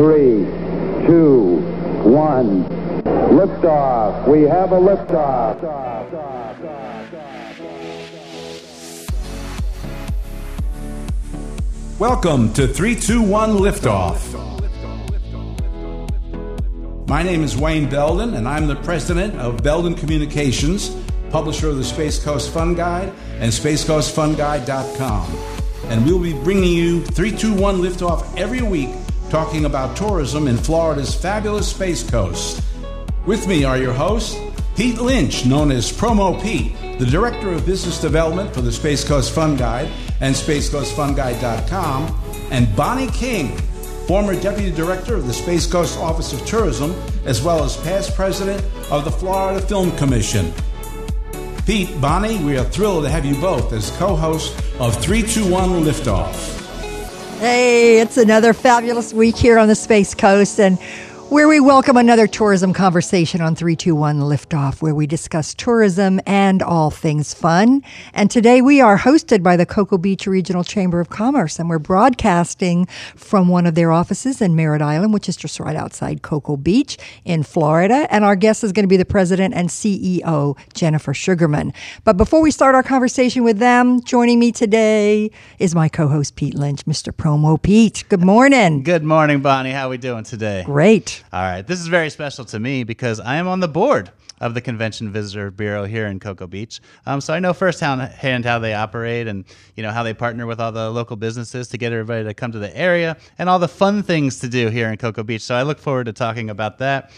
three, two, one. Liftoff. We have a liftoff. Welcome to 321 Liftoff. My name is Wayne Belden, and I'm the president of Belden Communications, publisher of the Space Coast Fun Guide and SpaceCoastFunGuide.com. And we'll be bringing you 321 Liftoff every week, talking about tourism in Florida's fabulous Space Coast. With me are your hosts, Pete Lynch, known as Promo Pete, the Director of Business Development for the Space Coast Fun Guide and SpaceCoastFunGuide.com, and Bonnie King, former Deputy Director of the Space Coast Office of Tourism, as well as past President of the Florida Film Commission. Pete, Bonnie, we are thrilled to have you both as co hosts of 321 Liftoff. Hey, it's another fabulous week here on the Space Coast, and where we welcome another tourism conversation on 321 Liftoff, where we discuss tourism and all things fun. And today we are hosted by the Cocoa Beach Regional Chamber of Commerce, and we're broadcasting from one of their offices in Merritt Island, which is just right outside Cocoa Beach in Florida. And our guest is going to be the president and CEO, Jennifer Sugarman. But before we start our conversation with them, joining me today is my co host, Pete Lynch, Mr. Promo Pete. Good morning. Good morning, Bonnie. How are we doing today? Great. All right. This is very special to me because I am on the board of the Convention Visitor Bureau here in Cocoa Beach. Um, so I know firsthand how they operate and you know how they partner with all the local businesses to get everybody to come to the area and all the fun things to do here in Cocoa Beach. So I look forward to talking about that.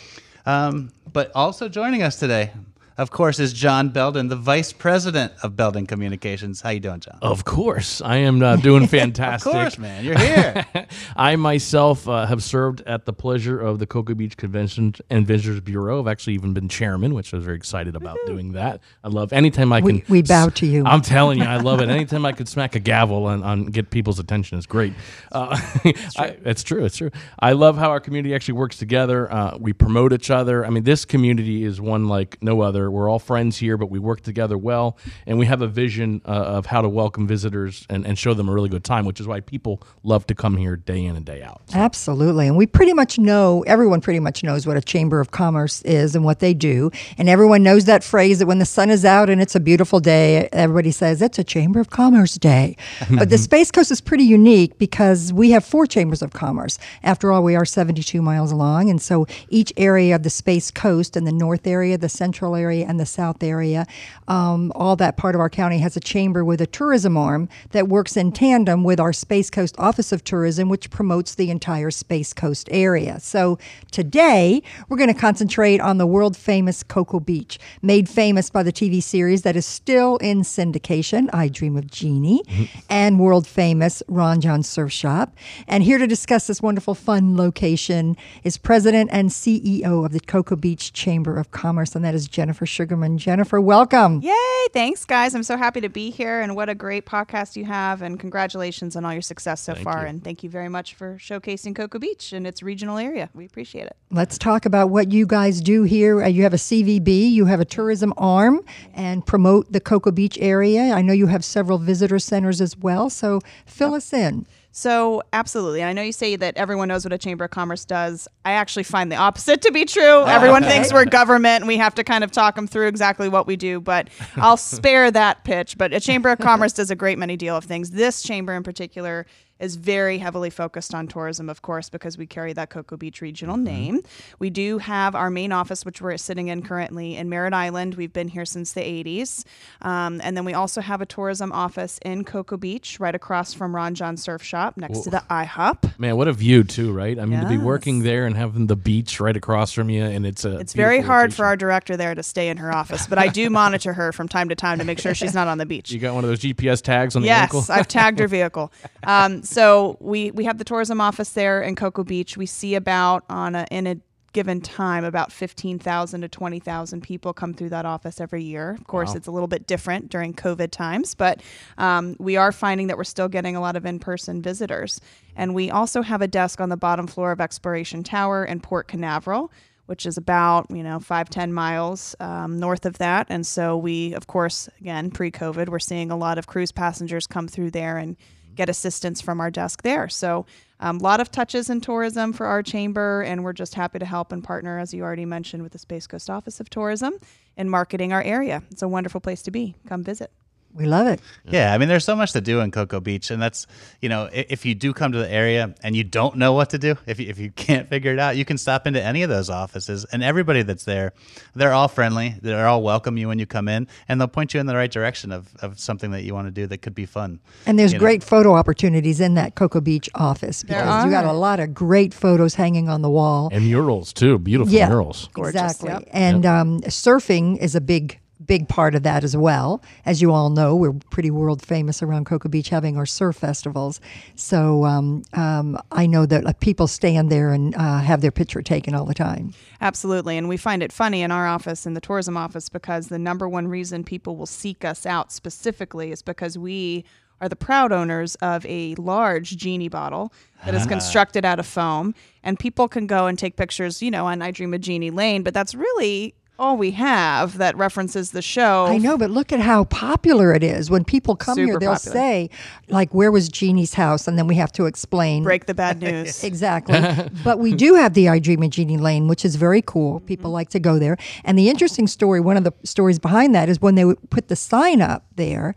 Um, but also joining us today, of course, is John Belden, the Vice President of Belden Communications. How you doing, John? Of course, I am uh, doing fantastic. of course, man, you're here. I myself uh, have served at the pleasure of the Cocoa Beach Convention and Visitors Bureau. I've actually even been chairman, which I was very excited about doing that. I love anytime I can. We, we bow to you. I'm telling you, I love it. Anytime I could smack a gavel and, and get people's attention is great. Uh, it's, true. I, it's true. It's true. I love how our community actually works together. Uh, we promote each other. I mean, this community is one like no other. We're all friends here, but we work together well, and we have a vision uh, of how to welcome visitors and, and show them a really good time, which is why people love to come here day in and day out. So. Absolutely. And we pretty much know, everyone pretty much knows what a Chamber of Commerce is and what they do. And everyone knows that phrase that when the sun is out and it's a beautiful day, everybody says it's a Chamber of Commerce day. but the Space Coast is pretty unique because we have four chambers of commerce. After all, we are 72 miles long. And so each area of the Space Coast and the north area, the central area, and the south area, um, all that part of our county has a chamber with a tourism arm that works in tandem with our Space Coast Office of Tourism, which promotes the entire Space Coast area. So today, we're going to concentrate on the world famous Cocoa Beach, made famous by the TV series that is still in syndication, I Dream of Jeannie, mm-hmm. and world famous Ron Jon Surf Shop. And here to discuss this wonderful, fun location is President and CEO of the Cocoa Beach Chamber of Commerce, and that is Jennifer Sugarman. Jennifer, welcome. Yay. Thanks, guys. I'm so happy to be here, and what a great podcast you have. And congratulations on all your success so thank far. You. And thank you very much for showcasing Cocoa Beach and its regional area. We appreciate it. Let's talk about what you guys do here. Uh, you have a CVB, you have a tourism arm, and promote the Cocoa Beach area. I know you have several visitor centers as well. So fill yep. us in. So, absolutely. I know you say that everyone knows what a chamber of commerce does. I actually find the opposite to be true. Oh, everyone thinks we're government and we have to kind of talk them through exactly what we do, but I'll spare that pitch. But a chamber of commerce does a great many deal of things. This chamber in particular is very heavily focused on tourism, of course, because we carry that Cocoa Beach regional mm-hmm. name. We do have our main office, which we're sitting in currently in Merritt Island. We've been here since the 80s. Um, and then we also have a tourism office in Cocoa Beach, right across from Ron Jon Surf Shop, next to the IHOP. Man, what a view, too, right? I mean, to be working there and having the beach right across from you, and it's a. It's very hard location. for our director there to stay in her office, but I do monitor her from time to time to make sure she's not on the beach. You got one of those GPS tags on yes, the ankle? Yes, I've tagged her vehicle. Um, so we we have the tourism office there in Cocoa Beach. We see about on a in a given time about 15,000 to 20,000 people come through that office every year. Of course, wow. it's a little bit different during COVID times, but um, we are finding that we're still getting a lot of in person visitors. And we also have a desk on the bottom floor of Exploration Tower in Port Canaveral. Which is about you know five ten miles um, north of that, and so we, of course, again pre-COVID, we're seeing a lot of cruise passengers come through there and get assistance from our desk there. So a um, lot of touches in tourism for our chamber, and we're just happy to help and partner, as you already mentioned, with the Space Coast Office of Tourism in marketing our area. It's a wonderful place to be. Come visit. We love it. Yeah, I mean, there's so much to do in Cocoa Beach, and that's you know, if you do come to the area and you don't know what to do, if you, if you can't figure it out, you can stop into any of those offices, and everybody that's there, they're all friendly, they're all welcome you when you come in, and they'll point you in the right direction of, of something that you want to do that could be fun. And there's you know? great photo opportunities in that Cocoa Beach office There because you got a lot of great photos hanging on the wall. And murals too, beautiful yeah, murals. Gorgeous, Exactly. yep. And um, surfing is a big, big part of that as well. As you all know, we're pretty world famous around Cocoa Beach having our surf festivals. So um, um, I know that uh, people stand there and uh, have their picture taken all the time. Absolutely. And we find it funny in our office, in the tourism office, because the number one reason people will seek us out specifically is because we are the proud owners of a large genie bottle that is constructed out of foam. And people can go and take pictures, you know, on I Dream of Jeannie Lane, but that's really all we have that references the show. I know, but look at how popular it is. When people come here, they'll popular. say, like, where was Jeannie's house? And then we have to explain. Break the bad news. Exactly. but we do have the I Dream of Jeannie Lane, which is very cool. People Mm-hmm. like to go there. And the interesting story, one of the stories behind that is when they would put the sign up there,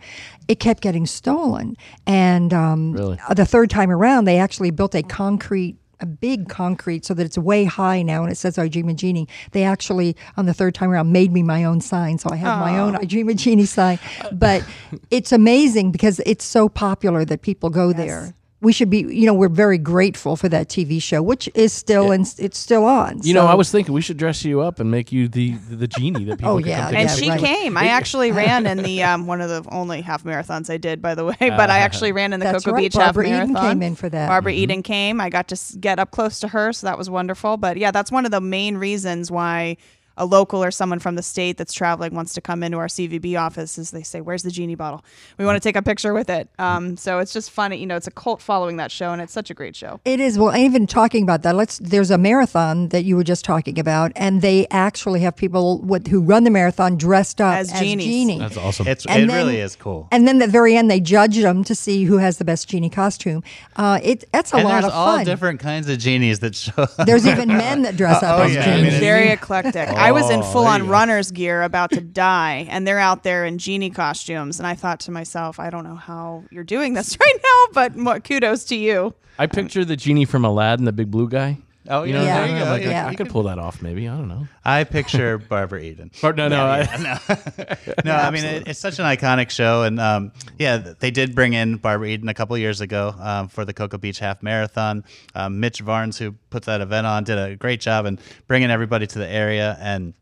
it kept getting stolen. And um, Really? the third time around, they actually built a concrete. A big concrete so that it's way high now, and it says "I Dream of Jeannie." They actually, on the third time around, made me my own sign, so I have my own "I Dream of Jeannie" sign. But it's amazing because it's so popular that people go there we should be you know we're very grateful for that tv show which is still and it's still on You know, I was thinking we should dress you up and make you the the genie that people Oh, can yeah, come and she right. came. I actually ran in the um, one of the only half marathons I did, by the way. But I actually ran in the That's Cocoa right. Beach Barbara half Eden marathon. came in for that. Barbara Mm-hmm. Eden came. I got to get up close to her, so that was wonderful. But yeah, that's one of the main reasons why a local or someone from the state that's traveling wants to come into our CVB office is they say, "Where's the genie bottle? We want to take a picture with it." Um, so it's just funny, you know. It's a cult following that show, and it's such a great show. it is well even talking about that let's there's a marathon that you were just talking about and they actually have people with, who run the marathon dressed up As as, genies. genie That's awesome. It's And it then- really is cool. and then at the very end they judge them to see who has the best genie costume uh, it that's a lot of fun. there's all different kinds of genies that show. up. there's even men that dress up Oh, as yeah. I genies mean, Very eclectic. I was in Oh, full there on runner's gear about to die, and they're out there in genie costumes. And I thought to myself, I don't know how you're doing this right now, but mo- kudos to you. I picture the genie from Aladdin, the big blue guy. Oh You yeah, know, Yeah. there you go. like, I- Yeah. I, could pull that off, maybe. I don't know. I picture Barbara Eden. Or, no, no, I, no, I mean it, it's such an iconic show, and um, yeah, they did bring in Barbara Eden a couple years ago um, for the Cocoa Beach Half Marathon. Um, Mitch Varnes, who put that event on, did a great job in bringing everybody to the area, and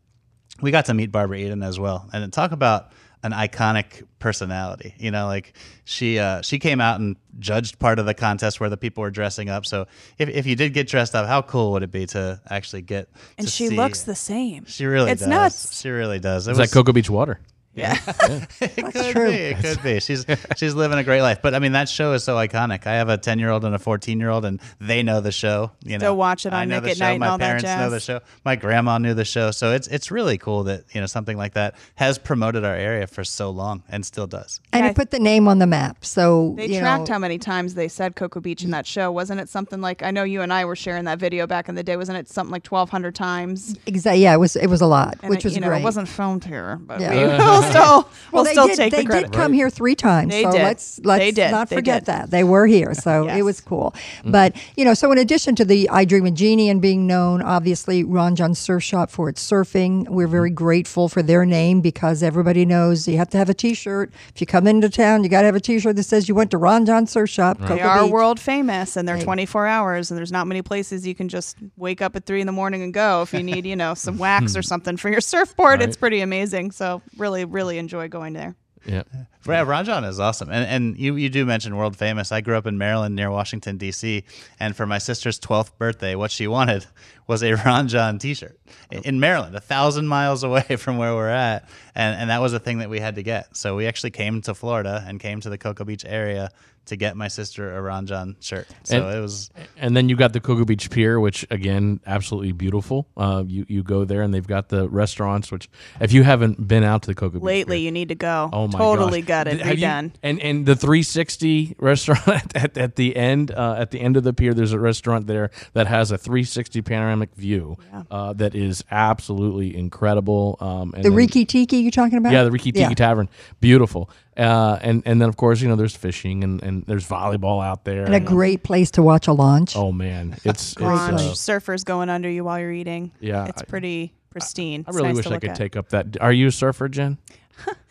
we got to meet Barbara Eden as well, and talk about an iconic personality. You know, like she uh, she came out and judged part of the contest where the people were dressing up. So if, if you did get dressed up, how cool would it be to actually get? And to she see- looks the same. She really it's does. nuts. She really does. It it's was- like Cocoa Beach water. Yeah. it could true. be. It could be. She's she's living a great life. But I mean, that show is so iconic. I have a ten year old and a fourteen year old, and they know the show. You know, Still watch it I on know Nick the at show. Night and My all that parents know the show. My grandma knew the show. So it's it's really cool that you know something like that has promoted our area for so long and still does. and Yeah. it put the name on the map so They you tracked know, how many times they said Cocoa Beach in that show. Wasn't it something like I know you and I were sharing that video back in the day? Wasn't it something like twelve hundred times? Exactly. Yeah, it was it was a lot, And which it, was you know, great. it wasn't filmed here, but Yeah. we will still we'll they still did, take they the credit. did come here three times. They so did. let's let's They did. not They forget did. that. They were here. So Yes. it was cool. Mm. But you know, so in addition to the I Dream of Jeannie and being known, obviously Ron Jon Surf Shop for its surfing. We're very mm-hmm. grateful for their name because everybody knows you have to have a t shirt. If you come into town, you gotta have a t shirt that says you went to Ron Jon Surf Shop. They are Beach. world famous and they're 24 hours and there's not many places you can just wake up at three in the morning and go if you need, you know, some wax or something for your surfboard. It's pretty amazing. So really, really enjoy going there. Yeah. Yeah, Ron Jon is awesome, and and you you do mention world famous. I grew up in Maryland near Washington D.C., and for my sister's twelfth birthday, what she wanted was a Ron Jon T-shirt in- in Maryland, a thousand miles away from where we're at, and and that was a thing that we had to get. So we actually came to Florida and came to the Cocoa Beach area to get my sister a Ron Jon shirt. So And- it was And then you got the Cocoa Beach Pier, which again, absolutely beautiful. Uh, you you go there and they've got the restaurants. Which, if you haven't been out to the Cocoa Beach Lately, Pier, you need to go. oh my totally gosh. got it Have you- and and the 360 restaurant at, at, at the end uh, at the end of the pier, there's a restaurant there that has a 360 panoramic view uh, that is absolutely incredible. Um, and The then- Riki Tiki you're talking about? yeah, the Riki Tiki Yeah. Tavern, beautiful. Uh, and and then of course you know there's fishing and, and there's volleyball out there. And a great place to watch a launch. oh man, it's, it's Launch, uh, surfers going under you while you're eating. Yeah, it's I- pretty pristine. I It's really nice wish I could at. take up that. Are you a surfer, Jen?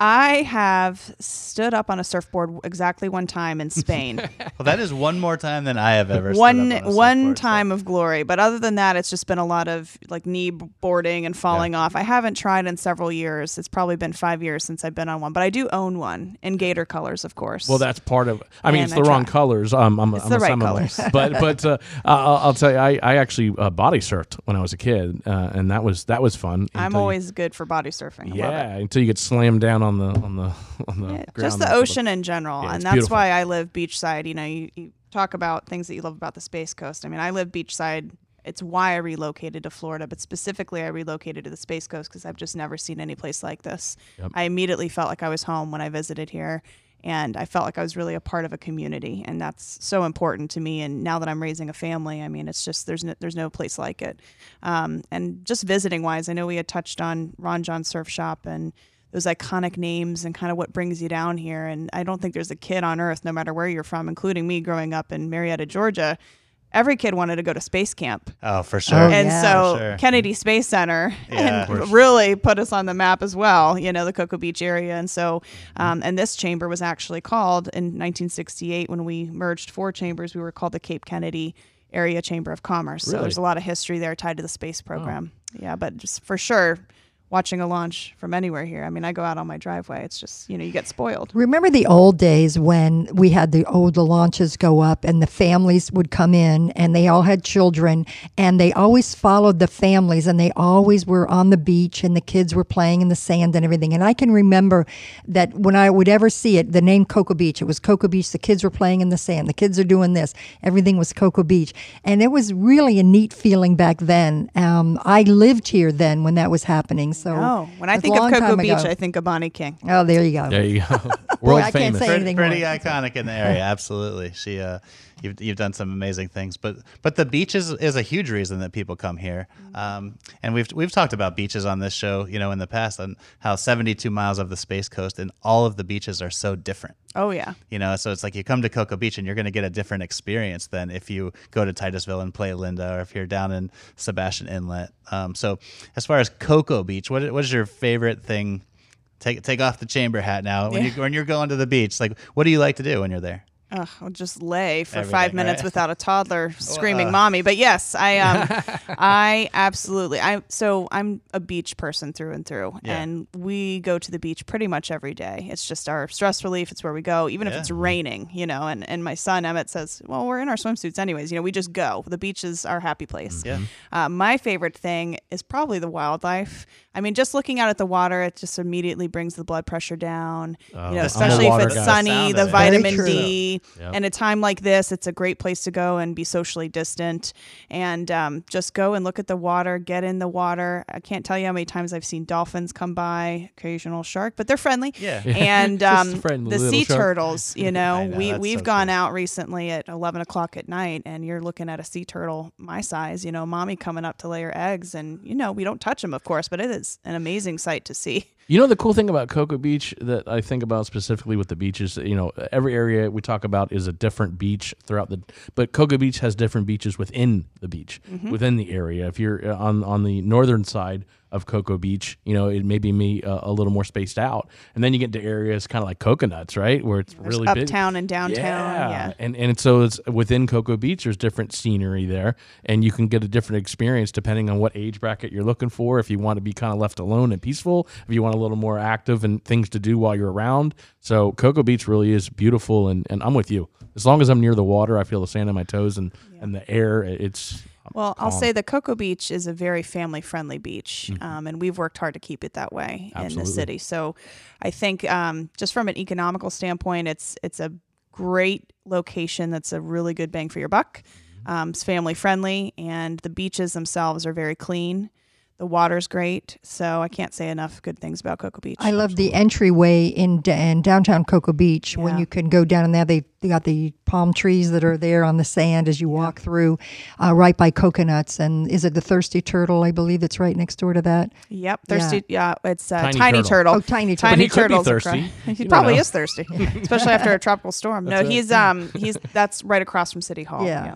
I have stood up on a surfboard exactly one time in Spain. well. That is one more time than I have ever. stood one up on a one surfboard, so- time of glory, but other than that, it's just been a lot of like knee boarding and falling off. I haven't tried in several years. It's probably been five years since I've been on one, but I do own one in gator colors, of course. Well, that's part of. I mean, And it's I the wrong try. colors. Um, I'm, It's I'm the a right Seminole. colors. but but uh, I'll, I'll tell you, I, I actually uh, body surfed when I was a kid, uh, and that was that was fun. I'm until you- always good for body surfing. I love it. yeah until you get slammed down on the on the on the Yeah, ground just the ocean in general, Yeah, and that's beautiful. why I live beachside. You know, you, you talk about things that you love about the Space Coast. I mean, I live beachside. It's why I relocated to Florida, but specifically, I relocated to the Space Coast because I've just never seen any place like this. I immediately felt like I was home when I visited here, and I felt like I was really a part of a community, and that's so important to me. And now that I'm raising a family, I mean, it's just there's no, there's no place like it. Um, and just visiting wise, I know we had touched on Ron Jon Surf Shop and those iconic names and kind of what brings you down here. And I don't think there's a kid on earth, no matter where you're from, including me growing up in Marietta, Georgia. Every kid wanted to go to space camp. Oh, for sure. Oh, And yeah. so sure. Kennedy Space Center Yeah. and really put us on the map as well, you know, the Cocoa Beach area. And so, um, and this chamber was actually called in 1968 when we merged four chambers, we were called the Cape Kennedy Area Chamber of Commerce. So there's a lot of history there tied to the space program. Yeah, but just for sure, watching a launch from anywhere here. I mean, I go out on my driveway. It's just, you know, you get spoiled. Remember the old days when we had the old the launches go up and the families would come in and they all had children and they always followed the families and they always were on the beach and the kids were playing in the sand and everything. And I can remember that when I would ever see it, the name Cocoa Beach, it was Cocoa Beach. The kids were playing in the sand. The kids are doing this. Everything was Cocoa Beach. And it was really a neat feeling back then. Um, I lived here then when that was happening. So Oh, when I think of long Cocoa Beach, ago. I think of Bonnie King. Oh, there you go. There you go. Boy, World I can't famous. say pretty, anything pretty more. iconic in the area. Absolutely, she. Uh, you've you've done some amazing things, but but the beach is, is a huge reason that people come here. Um, and we've we've talked about beaches on this show, you know, in the past, and how 72 miles of the space coast and all of the beaches are so different. Oh, yeah. You know, so it's like you come to Cocoa Beach and you're going to get a different experience than if you go to Titusville and Playalinda, or if you're down in Sebastian Inlet. Um, so, as far as Cocoa Beach, what what is your favorite thing? Take take off the chamber hat now. When you when you're going to the beach, like what do you like to do when you're there? Ugh, I'll just lay for Everything, five minutes right? without a toddler screaming uh. "mommy." But yes, I um, I absolutely. I so I'm a beach person through and through, Yeah. and we go to the beach pretty much every day. It's just our stress relief. It's where we go, even if it's raining, you know. And and my son Emmett says, "Well, we're in our swimsuits anyways. You know, we just go. The beach is our happy place." Yeah. Uh, my favorite thing is probably the wildlife. I mean, just looking out at the water, it just immediately brings the blood pressure down. Oh, you know, especially if it's guy. sunny, Sound the vitamin true. D. Yep. And a time like this, it's a great place to go and be socially distant and um, just go and look at the water, get in the water. I can't tell you how many times I've seen dolphins come by, occasional shark, but they're friendly. Yeah. And um, friendly the sea shark. turtles, you know, know, we we've so gone cool. out recently at 11 o'clock at night and you're looking at a sea turtle my size, you know, mommy coming up to lay her eggs. And, you know, we don't touch them, of course, but it is an amazing sight to see. You know the cool thing about Cocoa Beach that I think about specifically with the beaches, you know, every area we talk about is a different beach throughout the but Cocoa Beach has different beaches within the beach, within the area. If you're uh, on on the northern side of Cocoa Beach, you know, it may be me uh, a little more spaced out. And then you get to areas kind of like Coconuts, right? Where it's There's really big. uptown and downtown. Yeah. And and so it's within Cocoa Beach. There's different scenery there, and you can get a different experience depending on what age bracket you're looking for. If you want to be kind of left alone and peaceful, if you want a little more active and things to do while you're around. So Cocoa Beach really is beautiful, and, and I'm with you. As long as I'm near the water, I feel the sand on my toes and and the air. It's Well, I'll say that Cocoa Beach is a very family friendly beach, um, and we've worked hard to keep it that way in the city. So I think um, just from an economical standpoint, it's it's a great location that's a really good bang for your buck. Um, it's family friendly, and the beaches themselves are very clean. The water's great, so I can't say enough good things about Cocoa Beach. I love the entryway in, d- in downtown Cocoa Beach when you can go down in there. They, they got the palm trees that are there on the sand as you walk through, uh, right by coconuts. And is it the Thirsty Turtle? I believe it's right next door to that. Yep, thirsty. Yeah, it's uh, Tiny tiny, turtle. turtle. Oh, tiny turtle. Tiny But he could be turtles are thirsty. cry- He You probably know. is thirsty, especially after a tropical storm. no, right. he's um he's that's right across from City Hall. Yeah.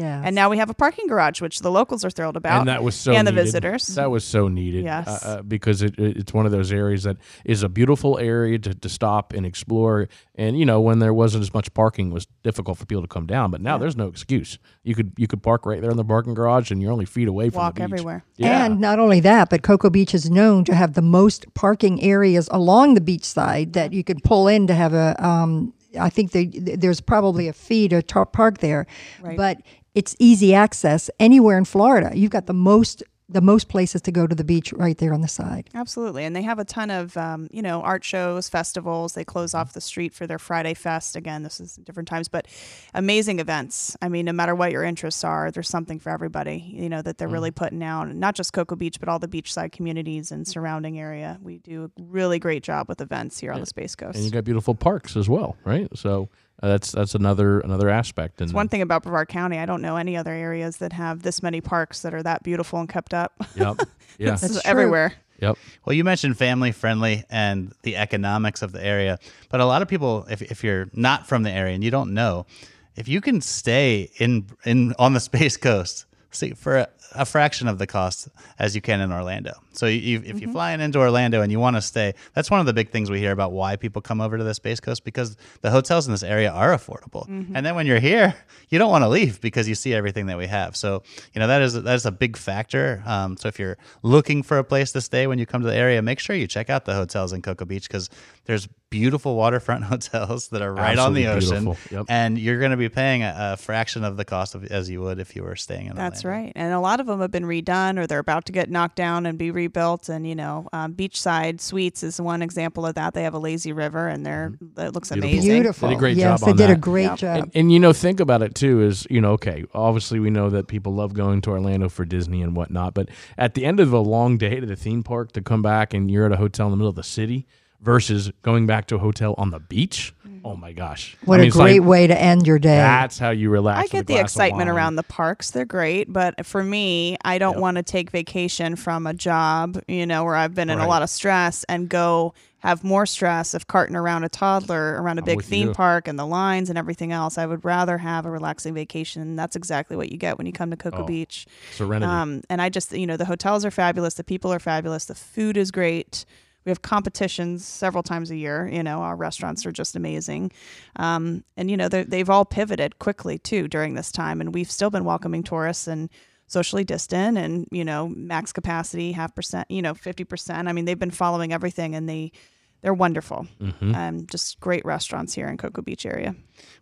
Yeah. And now we have a parking garage, which the locals are thrilled about. and that was so and the needed. visitors. That was so needed. Yes. uh, uh, because it, it- it's one of those areas that is a beautiful area to, to stop and explore. And you know, when there wasn't as much parking, it was difficult for people to come down. But now there's no excuse. You could you could park right there in the parking garage, and you're only feet away from Walk the beach. everywhere. Yeah. And not only that, but Cocoa Beach is known to have the most parking areas along the beach side that you could pull in to have a. Um, I think they, there's probably a fee to tar- park there, Right. but it's easy access anywhere in Florida. You've got the most the most places to go to the beach right there on the side. Absolutely. And they have a ton of, um, you know, art shows, festivals. They close off the street for their Friday Fest. Again, this is different times, but amazing events. I mean, no matter what your interests are, there's something for everybody, you know, that they're Mm. really putting out. Not just Cocoa Beach, but all the beachside communities and surrounding area. We do a really great job with events here on the Space Coast. and you got beautiful parks as well, right? So uh, that's that's another another aspect. And It's one thing about Brevard County. I don't know any other areas that have this many parks that are that beautiful and kept up. Yep. Yeah. This is That's true. everywhere. yep. Well, you mentioned family friendly and the economics of the area, but a lot of people, if, if you're not from the area and you don't know, if you can stay in in on the Space Coast see, for a, a fraction of the cost as you can in Orlando. So you, you, if you're flying into Orlando and you want to stay, that's one of the big things we hear about why people come over to the Space Coast because the hotels in this area are affordable. And then when you're here, you don't want to leave because you see everything that we have. So you know that is that is a big factor. Um, so if you're looking for a place to stay when you come to the area, make sure you check out the hotels in Cocoa Beach because there's beautiful waterfront hotels that are right on the ocean. Yep. and you're going to be paying a, a fraction of the cost of as you would if you were staying in. That's Orlando. right. And a lot of them have been redone or they're about to get knocked down and be rebuilt. And, you know, um, Beachside Suites is one example of that. They have a lazy river and they're, it looks Beautiful. amazing. Beautiful. Did a great yes, job they on did a great Yep. job. And, and you know, think about it too. Is you know, okay, obviously we know that people love going to Orlando for Disney and whatnot, but at the end of a long day at a theme park, to come back and you're at a hotel in the middle of the city versus going back to a hotel on the beach. Oh my gosh! what I mean, a it's like, great way to end your day. That's how you relax. I get the excitement around the parks. They're great. But for me, I don't want to take vacation from a job, you know, where I've been in a lot of stress and go have more stress of carting around a toddler around a I'm big theme you. park and the lines and everything else. I would rather have a relaxing vacation. That's exactly what you get when you come to Cocoa Oh, Beach. Serenity. Um, and I just, you know, the hotels are fabulous. The people are fabulous. The food is great. We have competitions several times a year. You know, our restaurants are just amazing. Um, and, you know, they've all pivoted quickly, too, during this time. And we've still been welcoming tourists and socially distant and, you know, max capacity, half percent, you know, 50%. I mean, they've been following everything and they, they're wonderful. Um, just great restaurants here in Cocoa Beach area.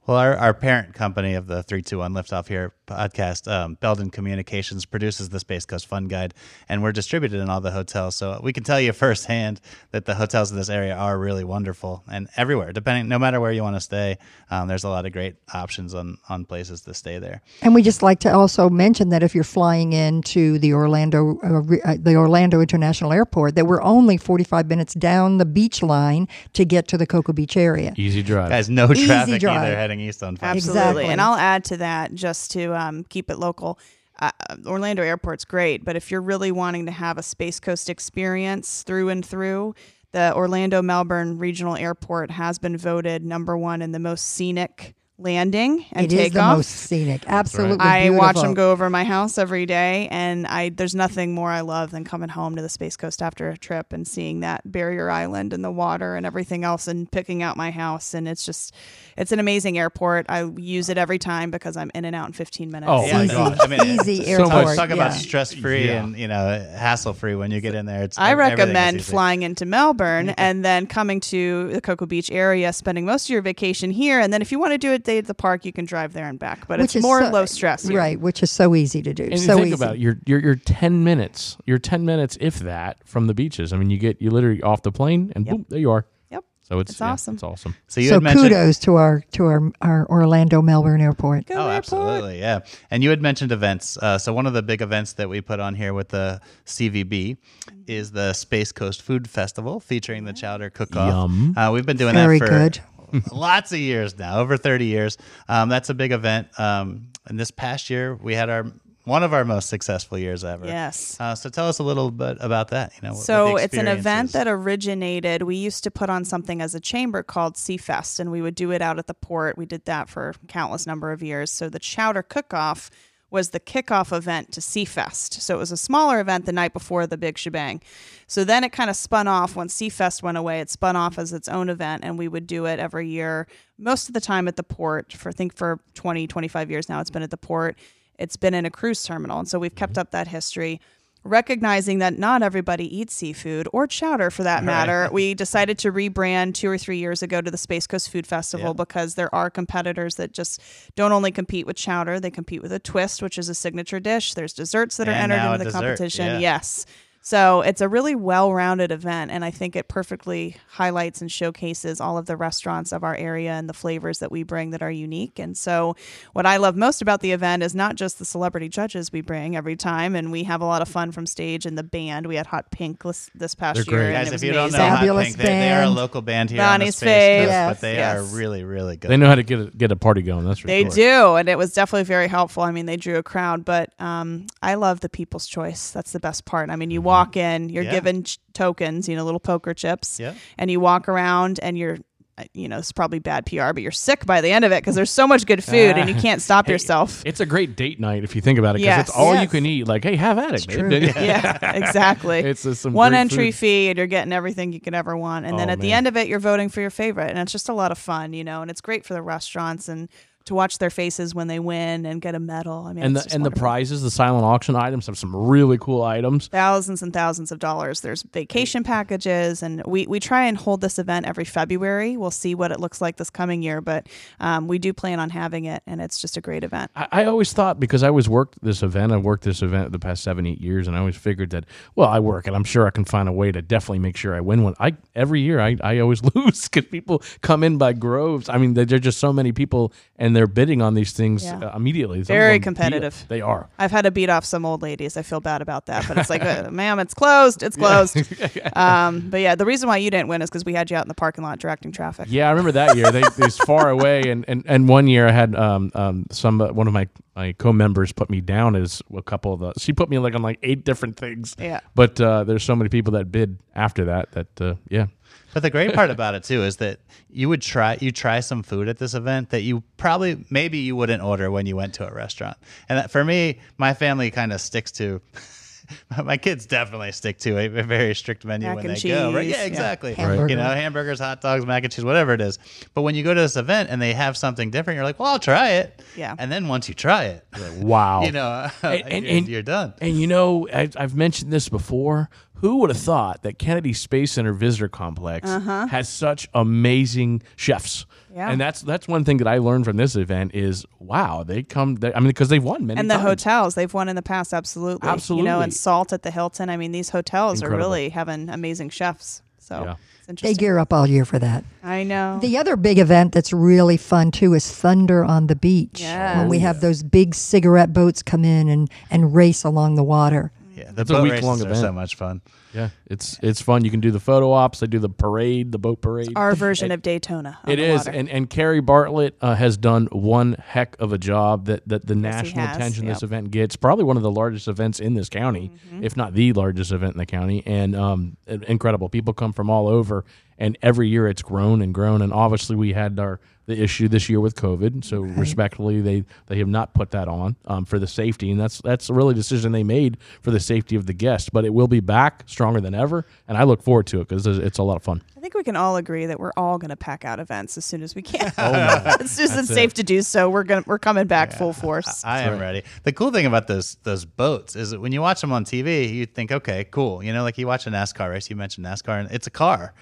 Well, our, our parent company of the 321 Liftoff Here podcast, um, Belden Communications, produces the Space Coast Fun Guide, and we're distributed in all the hotels. So we can tell you firsthand that the hotels in this area are really wonderful and everywhere, depending, no matter where you want to stay, um, there's a lot of great options on, on places to stay there. And we just like to also mention that if you're flying into the Orlando, uh, re- uh, the Orlando International Airport, that we're only 45 minutes down the beach line to get to the Cocoa Beach area. Easy drive. Guys, no Easy traffic drive. Either heading east on five. Absolutely. Exactly. And I'll add to that just to um, keep it local. Uh, Orlando Airport's great, but if you're really wanting to have a Space Coast experience through and through, the Orlando Melbourne Regional Airport has been voted number one in the most scenic landing and takeoff. It is the most scenic. Absolutely I watch them go over my house every day, and I there's nothing more I love than coming home to the Space Coast after a trip and seeing that barrier island and the water and everything else, and picking out my house. And it's just, it's an amazing airport. I use it every time because I'm in and out in 15 minutes. Oh, my Easy, God. I mean, easy so much- airport. Talk about yeah. stress free Yeah. and you know hassle free when you get in there. It's I recommend flying into Melbourne and then coming to the Cocoa Beach area, spending most of your vacation here, and then if you want to do a day at the park, you can drive there and back. But Which it's more so- low stress, here. Right, which is so easy to do. And so think easy. about it, you're, you're you're ten minutes. You're ten minutes, if that, from the beaches. I mean, you get you literally off the plane and boom, there you are. Yep. So it's, It's yeah, awesome. It's awesome. So you so had mentioned kudos to our to our, our Orlando Melbourne Airport. Go Oh, airport. absolutely, yeah. And you had mentioned events. Uh, so one of the big events that we put on here with the CVB is the Space Coast Food Festival featuring the Chowder Cook-Off. Yum. Uh, we've been doing Very that for good. lots of years now, over 30 years. Um, that's a big event. Um, and this past year, we had our one of our most successful years ever. Yes. Uh, so tell us a little bit about that. You know, what- So what it's an event that originated. We used to put on something as a chamber called Sea Fest, and we would do it out at the port. We did that for countless number of years. So the Chowder Cook-Off was the kickoff event to Seafest. So it was a smaller event the night before the big shebang. So then it kind of spun off when Seafest went away. It spun off as its own event, and we would do it every year, most of the time at the port. For I think for 20, 25 years now, it's been at the port. It's been in a cruise terminal, and so we've kept up that history recognizing that not everybody eats seafood or chowder for that matter, we decided to rebrand two or three years ago to the Space Coast Food Festival Yeah. because there are competitors that just don't only compete with chowder, they compete with a twist, which is a signature dish. There's desserts that are entered into the dessert, competition. yeah. Yes. So it's a really well rounded event, and I think it perfectly highlights and showcases all of the restaurants of our area and the flavors that we bring that are unique. And so, what I love most about the event is not just the celebrity judges we bring every time, and we have a lot of fun from stage and the band. We had Hot Pink this, this past They're year. great. and Guys, it if was you don't know amazing. Hot Pink, they, they are a local band here Bonnie's on the Space Coast, Face. but they Yes, are really, really good. They know how to get a, get a party going. That's for They sure. do, and it was definitely very helpful. I mean, they drew a crowd, but um, I love the people's choice. That's the best part. I mean, you walk in, you're Yeah. given ch- tokens, you know, little poker chips, Yeah. and you walk around, and you're, uh, you know, it's probably bad PR, but you're sick by the end of it because there's so much good food, and you can't stop Hey, yourself. It's a great date night if you think about it because Yes. it's all you can eat. Like, hey, have at it. babe. true. yeah, exactly. It's uh, some one entry food. fee, and you're getting everything you could ever want. And then Oh, at the end of it, you're voting for your favorite, and it's just a lot of fun, you know. And it's great for the restaurants and to watch their faces when they win and get a medal. I mean, And the and the prizes, the silent auction items have some really cool items. thousands and thousands of dollars. There's vacation packages, and we, we try and hold this event every February. We'll see what it looks like this coming year, but um, we do plan on having it, and it's just a great event. I, I always thought because I always worked this event, I've worked this event the past seven, eight years, and I always figured that, well, I work and I'm sure I can find a way to definitely make sure I win one. I every year I, I always lose because people come in by groves. I mean, there are just so many people and they're bidding on these things Yeah. uh, immediately. Some Very competitive. They are. I've had to beat off some old ladies. I feel bad about that, but it's like, uh, ma'am, it's closed. It's closed. um, but yeah, the reason why you didn't win is because we had you out in the parking lot directing traffic. Yeah, I remember that year. They they was far away, and, and, and one year I had um um some uh, one of my, my co-members put me down as a couple of the. She put me like on like eight different things. Yeah. But uh, there's so many people that bid after that that uh, yeah. But the great part about it too is that you would try you try some food at this event that you probably maybe you wouldn't order when you went to a restaurant. And that, for me, my family kind of sticks to my kids definitely stick to a, a very strict menu Mac when and they go. Right? cheese, Yeah, yeah. exactly. You know, hamburgers, hot dogs, mac and cheese, whatever it is. But when you go to this event and they have something different, you're like, "Well, I'll try it." Yeah. And then once you try it, Wow. you know, And- you're, and- you're done. And you know, I, I've mentioned this before. Who would have thought that Kennedy Space Center Visitor Complex uh-huh. has such amazing chefs? Yeah. And that's that's one thing that I learned from this event is wow, they come. They, I mean, because they've won many and the times. hotels they've won in the past absolutely absolutely you know and salt at the hilton i mean these hotels Incredible. are really having amazing chefs so Yeah. it's They gear up all year for that. i know The other big event that's really fun too is Thunder on the Beach. When we have those big cigarette boats come in and, and race along the water. Yeah, the It's a week-long races are event. so much fun. Yeah, it's it's fun. You can do the photo ops. They do the parade, the boat parade. our version of daytona on It the is, water. and and Carrie Bartlett uh, has done one heck of a job that that the he national attention this yep. Mm-hmm. event gets. Probably one of the largest events in this county, if not the largest event in the county, and um, incredible. People come from all over, and every year it's grown and grown. And obviously, we had our the issue this year with COVID, so respectfully, they they have not put that on um, for the safety, and that's that's really a decision they made for the safety of the guests. But it will be back stronger than ever, and I look forward to it because it's a lot of fun. i think we can all agree that we're all going to pack out events as soon as we can Oh, no. it's just That's it's safe to do so we're going to we're coming back full force I am ready. The cool thing about those those boats is that when you watch them on TV, you think, okay, cool. You know, like you watch a NASCAR race. You mentioned NASCAR, and it's a car.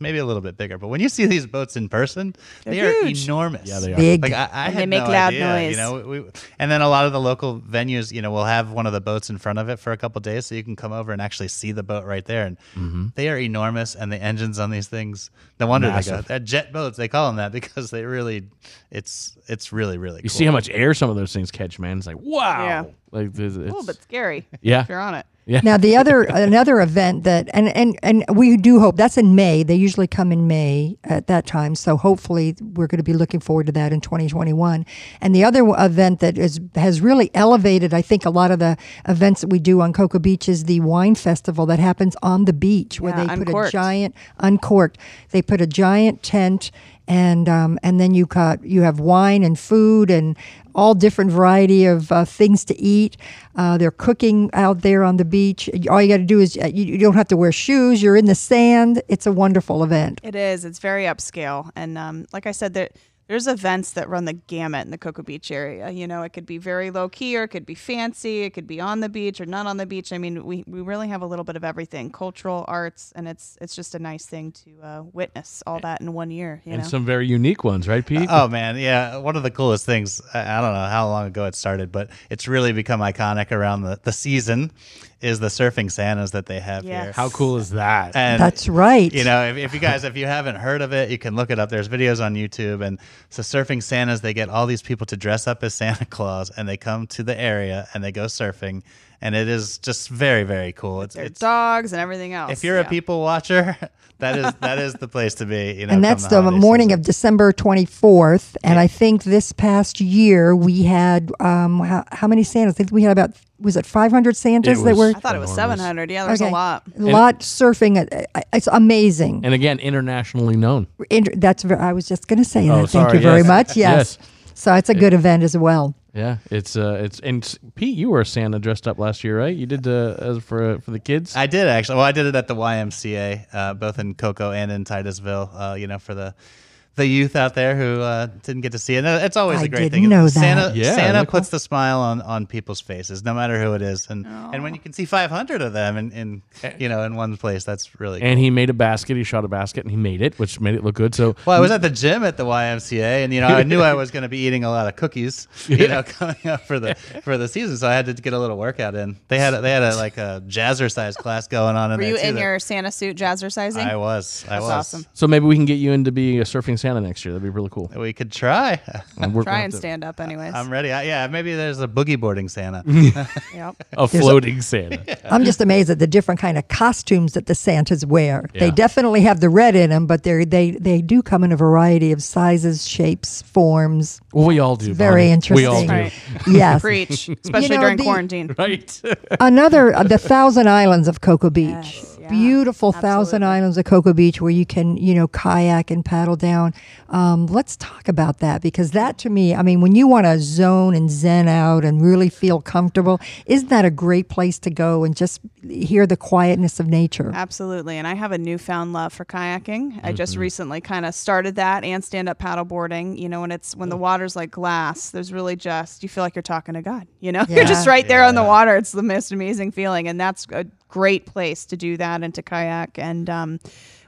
Maybe a little bit bigger. But when you see these boats in person, They're they are huge. enormous. Yeah, they are. Big. Like I, I And had they make no loud idea, noise. You know, we, and then a lot of the local venues, you know, will have one of the boats in front of it for a couple days, so you can come over and actually see the boat right there. And Mm-hmm. they are enormous, and the engines on these things. No wonder they go. They're jet boats. They call them that because they really, it's it's really really. You cool. see how much air some of those things catch, man. It's like wow. Yeah. Like it's, a little bit scary. Yeah. if you're on it. Yeah. Now the other another event that and and and we do hope that's in May. They usually come in May at that time. So hopefully we're going to be looking forward to that in 2021. And the other event that is has really elevated I think a lot of the events that we do on Cocoa Beach is the wine festival that happens on the beach where Yeah, they put a giant uncorked. They put a giant tent and um, and then you got you have wine and food and all different variety of uh, things to eat. Uh, they're cooking out there on the beach. All you got to do is uh, you, you don't have to wear shoes. You're in the sand. It's a wonderful event. It is. It's very upscale, and um, like I said, there there's events that run the gamut in the Cocoa Beach area. You know, it could be very low key, or it could be fancy. It could be on the beach or not on the beach. I mean, we, we really have a little bit of everything: cultural, arts, and it's it's just a nice thing to uh, witness all that in one year. You and know, some very unique ones, right, Pete? Oh man, yeah. One of the coolest things. I I don't know how long ago it started, but it's really become iconic around the, the season. Is the surfing Santas that they have Yes. here? How cool is that? And That's right. You know, if, if you guys, if you haven't heard of it, you can look it up. There's videos on YouTube, and so surfing Santas, they get all these people to dress up as Santa Claus, and they come to the area and they go surfing, and it is just very, very cool. It's, it's dogs and everything else. if you're yeah. a people watcher, that is that is the place to be. You know, and that's the holiday morning season. of December 24th. And I think this past year we had um, how, how many Santas? I think we had about was it 500 Santas It that were I thought it was 700. Yeah, there's a lot. A lot surfing. Uh, uh, It's amazing. and again, internationally known. Int- That's ver- I was just going to say that. Oh, Thank sorry, you very much. Yes. Yes. So it's a good event as well. Yeah, it's uh, it's and Pete, you were a Santa dressed up last year, right? You did uh, as for for the kids. I did actually. Well, I did it at the YMCA, uh, both in Cocoa and in Titusville. Uh, you know, for the the youth out there who uh, didn't get to see it. It's always I a great didn't thing. know that. Santa Yeah, Santa they're puts the smile on, on people's faces, no matter who it is. And and when you can see 500 of them in, in you know in one place, that's really. Cool. and he made a basket. He shot a basket and he made it, which made it look good. So well, I was at the gym at the YMCA, and you know I knew I was going to be eating a lot of cookies, you know, coming up for the for the season, so I had to get a little workout in. They had a, they had a like a jazzercise class going on in Were there you too in that- your Santa suit jazzercising? I was. I That's was. awesome. so maybe we can get you into being a surfing Santa next year. That'd be really cool. We could try. And we're Try and to- stand up, anyways. I'm ready. I, yeah, maybe there's a boogie boarding Santa. yep. a floating Santa. I'm just amazed at the different kind of costumes that the Santas wear. They Yeah. definitely have the red in them, but they they they do come in a variety of sizes, shapes, forms. Well, we all do. Very Bonnie. interesting. We all do. Right. Yes. Preach, especially know, during the- quarantine. Right. Another uh, the Thousand Islands of Cocoa Beach. Yes, yeah, Beautiful Thousand. Islands of Cocoa Beach where you can, you know, kayak and paddle down. Um, let's talk about that because that to me, I mean, when you want to zone and zen out and really feel comfortable, isn't that a great place to go and just hear the quietness of nature? Absolutely. And I have a newfound love for kayaking. I just Mm-hmm. recently kind of started that and stand up paddleboarding. You know, when it's when the water's like glass, there's really just, you feel like you're talking to God. You know, you're just right there on the water. It's the most amazing feeling. And that's a great place to do that and to kayak. And, um,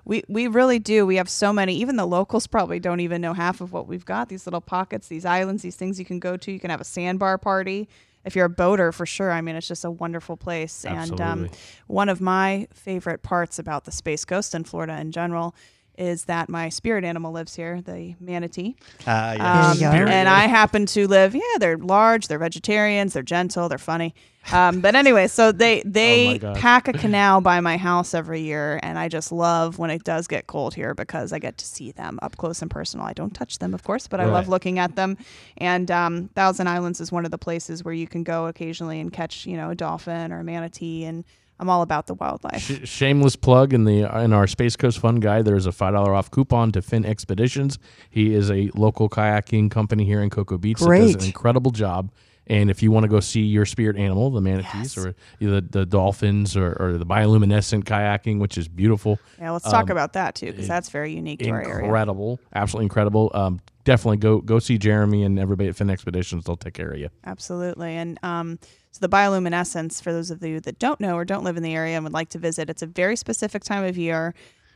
we, we really do. We have so many. Even the locals probably don't even know half of what we've got. These little pockets, these islands, these things you can go to. You can have a sandbar party. If you're a boater, for sure. I mean, it's just a wonderful place. And um, one of my favorite parts about the Space Coast in Florida in general is that my spirit animal lives here, the manatee. Uh, yeah. Um, There you go. and I happen to live. Yeah, they're large. They're vegetarians. They're gentle. They're funny. Um, but anyway, so they they gosh. pack a canal by my house every year, and I just love when it does get cold here because I get to see them up close and personal. I don't touch them, of course, but I love looking at them. And um, Thousand Islands is one of the places where you can go occasionally and catch, you know, a dolphin or a manatee, and I'm all about the wildlife. Sh- shameless plug in the in our Space Coast Fun Guide. There's a five dollar off coupon to Finn Expeditions. He is a local kayaking company here in Cocoa Beach that does Great. an incredible job. And if you want to go see your spirit animal, the manatees Yes. or the the dolphins or, or the bioluminescent kayaking, which is beautiful, Yeah, let's talk about that too, because that's very unique to our area. incredible, absolutely incredible. Um, definitely go go see Jeremy and everybody at Finn Expeditions. They'll take care of you. Absolutely. And um, so the bioluminescence, for those of you that don't know or don't live in the area and would like to visit, it's a very specific time of year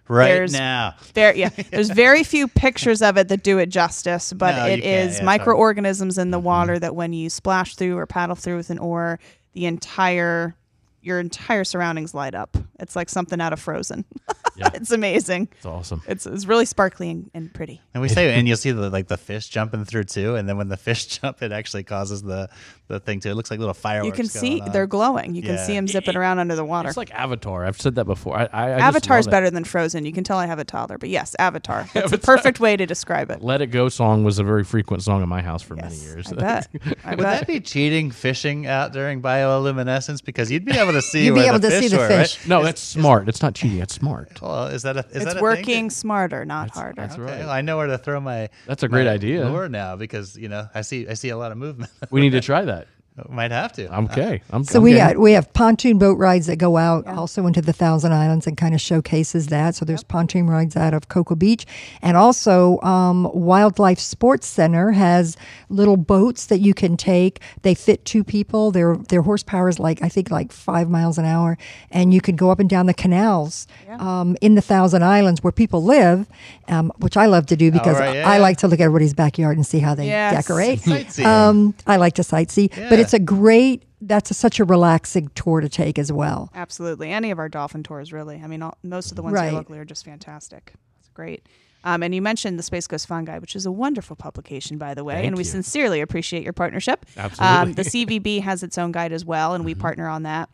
right There's now. There, yeah. There's very few pictures of it that do it justice, but No, it is Yeah, microorganisms in the water that when you splash through or paddle through with an oar, the entire your entire surroundings light up. It's like something out of Frozen. Yeah. it's amazing. It's awesome. It's it's really sparkly and, and pretty. And we say, and you'll see the like the fish jumping through too, and then when the fish jump, it actually causes the the thing to. It looks like little fireworks. You can see on. they're glowing. You can see them zipping around under the water. It's like Avatar. I've said that before. I, I, I just Avatar's better than Frozen. You can tell I have a toddler, but yes, Avatar. That's a perfect way to describe it. Let It Go song was a very frequent song in my house for many years. I bet. I Would bet. that be cheating fishing out during bioluminescence? Because you'd be able to see You'd be where able the to see the were, fish. right? no, that's smart. It's not cheating. It's smart. Well, is that a is it's that a working Thing? smarter, not harder. That's Okay, right. well, I know where to throw my. That's a great my idea. Lure now because you know I see I see a lot of movement. We need to try that. Might have to. I'm okay. I'm So I'm we got, we have pontoon boat rides that go out also into the Thousand Islands and kind of showcases that. So there's pontoon rides out of Cocoa Beach, and also um, Wildlife Sports Center has little boats that you can take. They fit two people. Their their horsepower is like I think like five miles an hour, and you can go up and down the canals um, in the Thousand Islands where people live, um, which I love to do because right, yeah, I yeah. like to look at everybody's backyard and see how they Yes. decorate. Um, I like to sightsee, but Yeah. It's a great. That's a, such a relaxing tour to take as well. Absolutely. Any of our dolphin tours, really. I mean, all, most of the ones Right. here locally are just fantastic. It's great. Um, and you mentioned the Space Coast Fun Guide, which is a wonderful publication, by the way, Thank and we you. sincerely appreciate your partnership. Absolutely. Um, the CVB has its own guide as well, and we Mm-hmm. partner on that.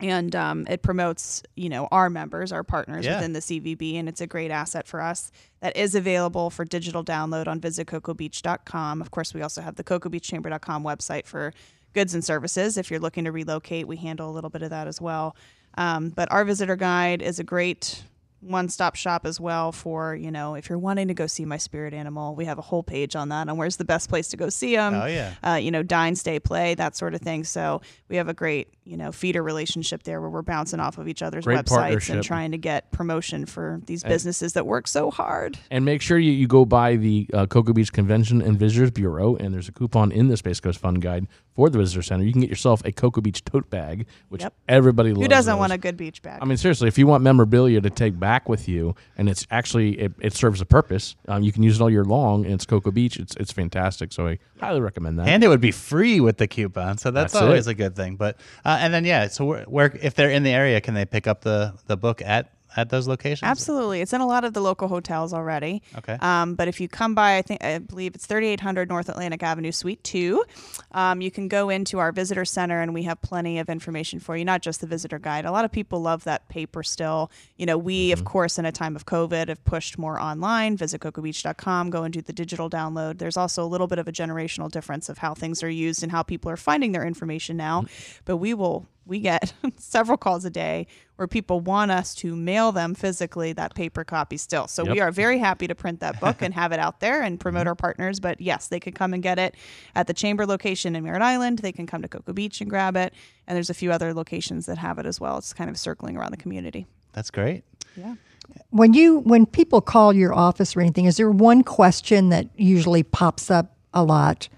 And um, it promotes, you know, our members, our partners Yeah. within the CVB, and it's a great asset for us. That is available for digital download on visitcocoabeach.com. Of course, we also have the cocoabeachchamber.com website for goods and services. If you're looking to relocate, we handle a little bit of that as well. Um, but our visitor guide is a great one-stop shop as well for you know if you're wanting to go see my spirit animal we have a whole page on that on where's the best place to go see them Oh, yeah. uh, you know dine stay play that sort of thing so we have a great you know feeder relationship there where we're bouncing off of each other's Great websites and trying to get promotion for these businesses that work so hard And make sure you, you go by the uh, Cocoa Beach Convention and Visitors Bureau, and there's a coupon in the Space Coast Fun Guide for the Visitor Center. You can get yourself a Cocoa Beach tote bag, which Yep. everybody loves. who doesn't those. want a good beach bag I mean, seriously, if you want memorabilia to take back with you, and it's actually it, it serves a purpose, um, you can use it all year long. And it's Cocoa Beach. It's it's fantastic. So I highly recommend that. And it would be free with the coupon, so that's, That's always it. a good thing. But uh, and then yeah, so where, where if they're in the area, can they pick up the the book at at those locations? Absolutely, it's in a lot of the local hotels already. Okay. Um, but if you come by, I think I believe it's 3800 North Atlantic Avenue, Suite Two. Um, you can go into our visitor center, and we have plenty of information for you. Not just the visitor guide. A lot of people love that paper still. You know, we of course in a time of COVID have pushed more online. Visit cocoabeach.com. Go and do the digital download. There's also a little bit of a generational difference of how things are used and how people are finding their information now. But we will we get several calls a day where people want us to mail them physically that paper copy still. So we are very happy to print that book and have it out there and promote mm-hmm. our partners. But yes, they can come and get it at the chamber location in Merritt Island. They can come to Cocoa Beach and grab it. And there's a few other locations that have it as well. It's kind of circling around the community. That's great. Yeah. When you when people call your office or anything, is there one question that usually pops up a lot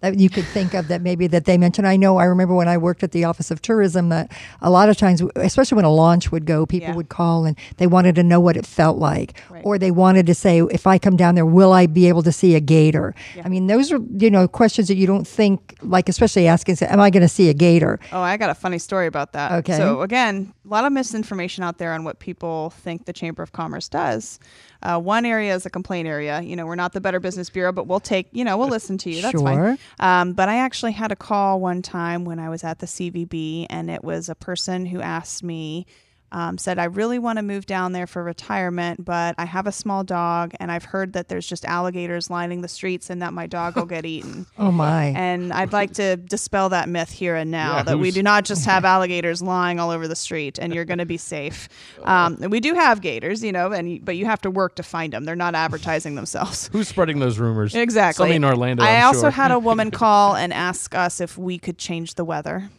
that you could think of that maybe that they mentioned. I know I remember when I worked at the Office of Tourism that a lot of times, especially when a launch would go, people Yeah. would call and they wanted to know what it felt like, Right. or they wanted to say, if I come down there, will I be able to see a gator? I mean, those are you know questions that you don't think like, especially asking, am I going to see a gator? Oh, I got a funny story about that. Okay. So again, a lot of misinformation out there on what people think the Chamber of Commerce does. Uh, one area is a complaint area. You know, we're not the Better Business Bureau, but we'll take. You know, we'll listen to you. That's Sure. fine. Um, but I actually had a call one time when I was at the CVB, and it was a person who asked me. Um, said I really want to move down there for retirement, but I have a small dog, and I've heard that there's just alligators lining the streets, and that my dog will get eaten. Oh my! And I'd like to dispel that myth here and now Yeah, that we do not just have alligators lying all over the street and you're going to be safe. Um, and we do have gators, you know, and but you have to work to find them. They're not advertising themselves. Who's spreading those rumors? Exactly. Somebody in Orlando. I I'm also sure. had a woman call and ask us if we could change the weather.